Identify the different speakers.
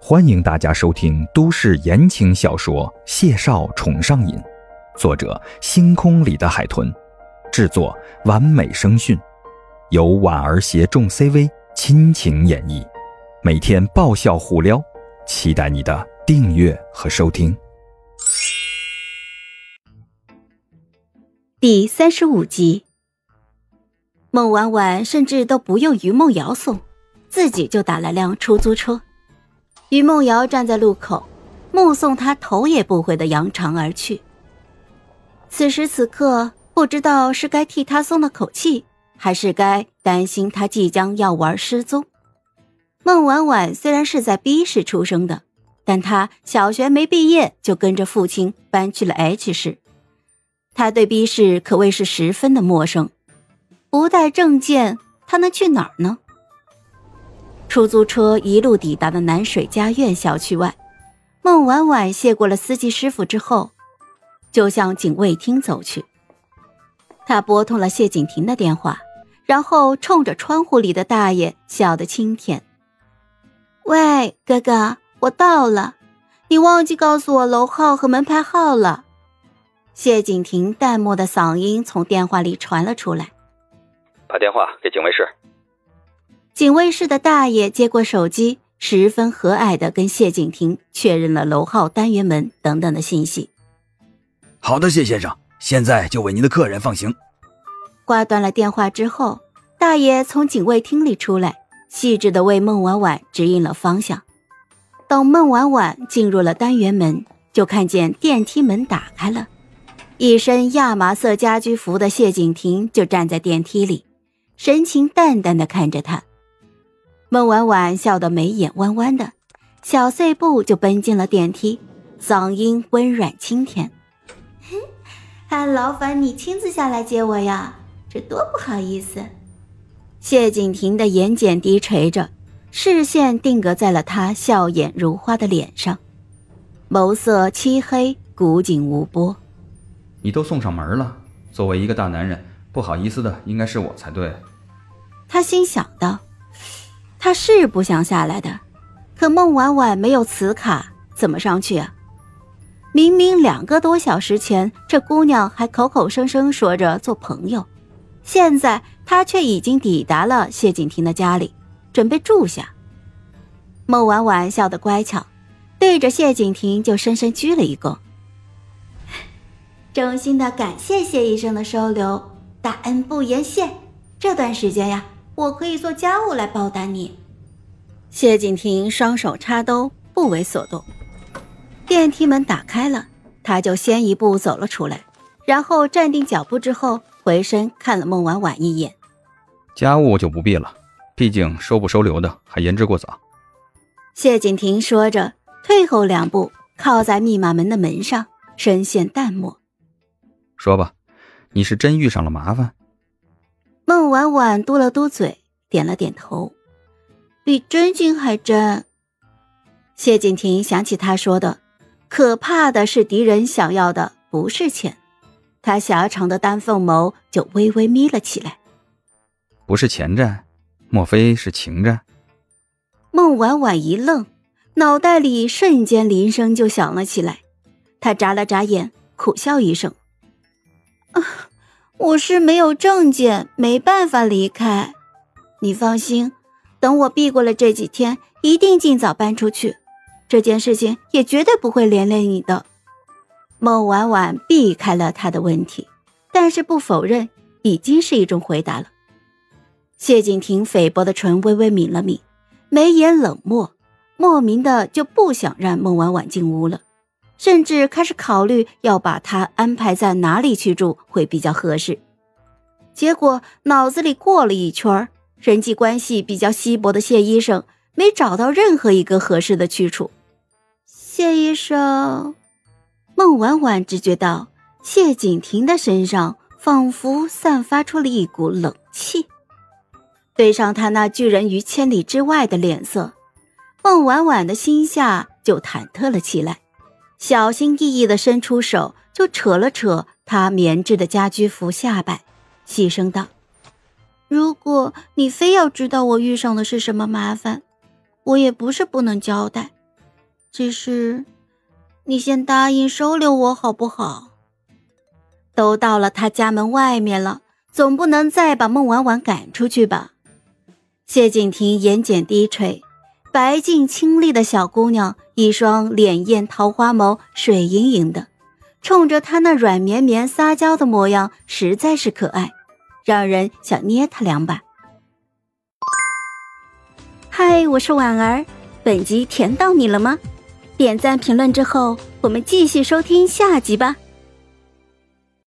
Speaker 1: 欢迎大家收听都市言情小说《谢少宠上瘾》，作者：星空里的海豚，制作：完美声讯，由婉儿携众 CV 亲情演绎，每天爆笑互撩，期待你的订阅和收听。
Speaker 2: 第三十五集，孟婉婉甚至都不用于梦瑶送，自己就打了辆出租车。于梦瑶站在路口，目送他头也不回的扬长而去。此时此刻，不知道是该替他松了口气，还是该担心他即将要玩失踪。孟婉婉虽然是在 B 市出生的，但她小学没毕业就跟着父亲搬去了 H 市，她对 B 市可谓是十分的陌生。不带证件，她能去哪儿呢？出租车一路抵达了南水家苑小区外，孟婉婉谢过了司机师傅之后，就向警卫厅走去。他拨通了谢景亭的电话，然后冲着窗户里的大爷笑得清甜：“喂，哥哥，我到了，你忘记告诉我楼号和门牌号了。”谢景亭淡漠的嗓音从电话里传了出来：“
Speaker 3: 打电话给警卫室。”
Speaker 2: 警卫室的大爷接过手机，十分和蔼的跟谢景亭确认了楼号、单元门等等的信息。
Speaker 4: 好的，谢先生，现在就为您的客人放行。
Speaker 2: 挂断了电话之后，大爷从警卫厅里出来，细致的为孟婉婉指引了方向。等孟婉婉进入了单元门，就看见电梯门打开了，一身亚麻色家居服的谢景亭就站在电梯里，神情淡淡的看着他。孟婉婉笑得眉眼弯弯的，小碎步就奔进了电梯，嗓音温软清甜：“还劳烦你亲自下来接我呀，这多不好意思。”谢景亭的眼睑低垂着，视线定格在了他笑眼如花的脸上，眸色漆黑，古井无波。
Speaker 5: 你都送上门了，作为一个大男人，不好意思的应该是我才对。
Speaker 2: 他心想道。他是不想下来的，可孟婉婉没有磁卡，怎么上去啊？明明两个多小时前，这姑娘还口口声声说着做朋友，现在她却已经抵达了谢景亭的家里，准备住下。孟婉婉笑得乖巧，对着谢景亭就深深鞠了一躬，衷心的感谢谢医生的收留，大恩不言谢。这段时间呀。我可以做家务来报答你。谢景亭双手插兜，不为所动。电梯门打开了，他就先一步走了出来，然后站定脚步之后，回身看了孟婉婉一眼。
Speaker 5: 家务就不必了，毕竟收不收留的还言之过早。
Speaker 2: 谢景亭说着，退后两步，靠在密码门的门上，深陷淡漠：“
Speaker 5: 说吧，你是真遇上了麻烦？”
Speaker 2: 孟婉婉嘟了嘟嘴，点了点头，比真金还真。谢景亭想起他说的：“可怕的是敌人想要的不是钱。”他狭长的丹凤眸就微微眯了起来。
Speaker 5: 不是钱债，莫非是情债？
Speaker 2: 孟婉婉一愣，脑袋里瞬间铃声就响了起来。她眨了眨眼，苦笑一声：“啊。”我是没有证件，没办法离开。你放心，等我避过了这几天，一定尽早搬出去。这件事情也绝对不会连累你的。孟婉婉避开了他的问题，但是不否认，已经是一种回答了。谢景亭菲薄的唇微微抿了抿，眉眼冷漠，莫名的就不想让孟婉婉进屋了。甚至开始考虑要把他安排在哪里去住会比较合适，结果脑子里过了一圈人际关系比较稀薄的谢医生没找到任何一个合适的去处。谢医生，孟婉婉只觉到谢景亭的身上仿佛散发出了一股冷气，对上他那拒人于千里之外的脸色，孟婉婉的心下就忐忑了起来。小心翼翼地伸出手，就扯了扯他棉质的家居服下摆，细声道：“如果你非要知道我遇上的是什么麻烦，我也不是不能交代。只是，你先答应收留我好不好？都到了他家门外面了，总不能再把孟婉婉赶出去吧？谢景亭眼睑低垂，白净清丽的小姑娘，一双潋艳桃花眸，水盈盈的，冲着她那软绵绵撒娇的模样，实在是可爱，让人想捏她两把。嗨，我是婉儿，本集甜到你了吗？点赞评论之后，我们继续收听下集吧。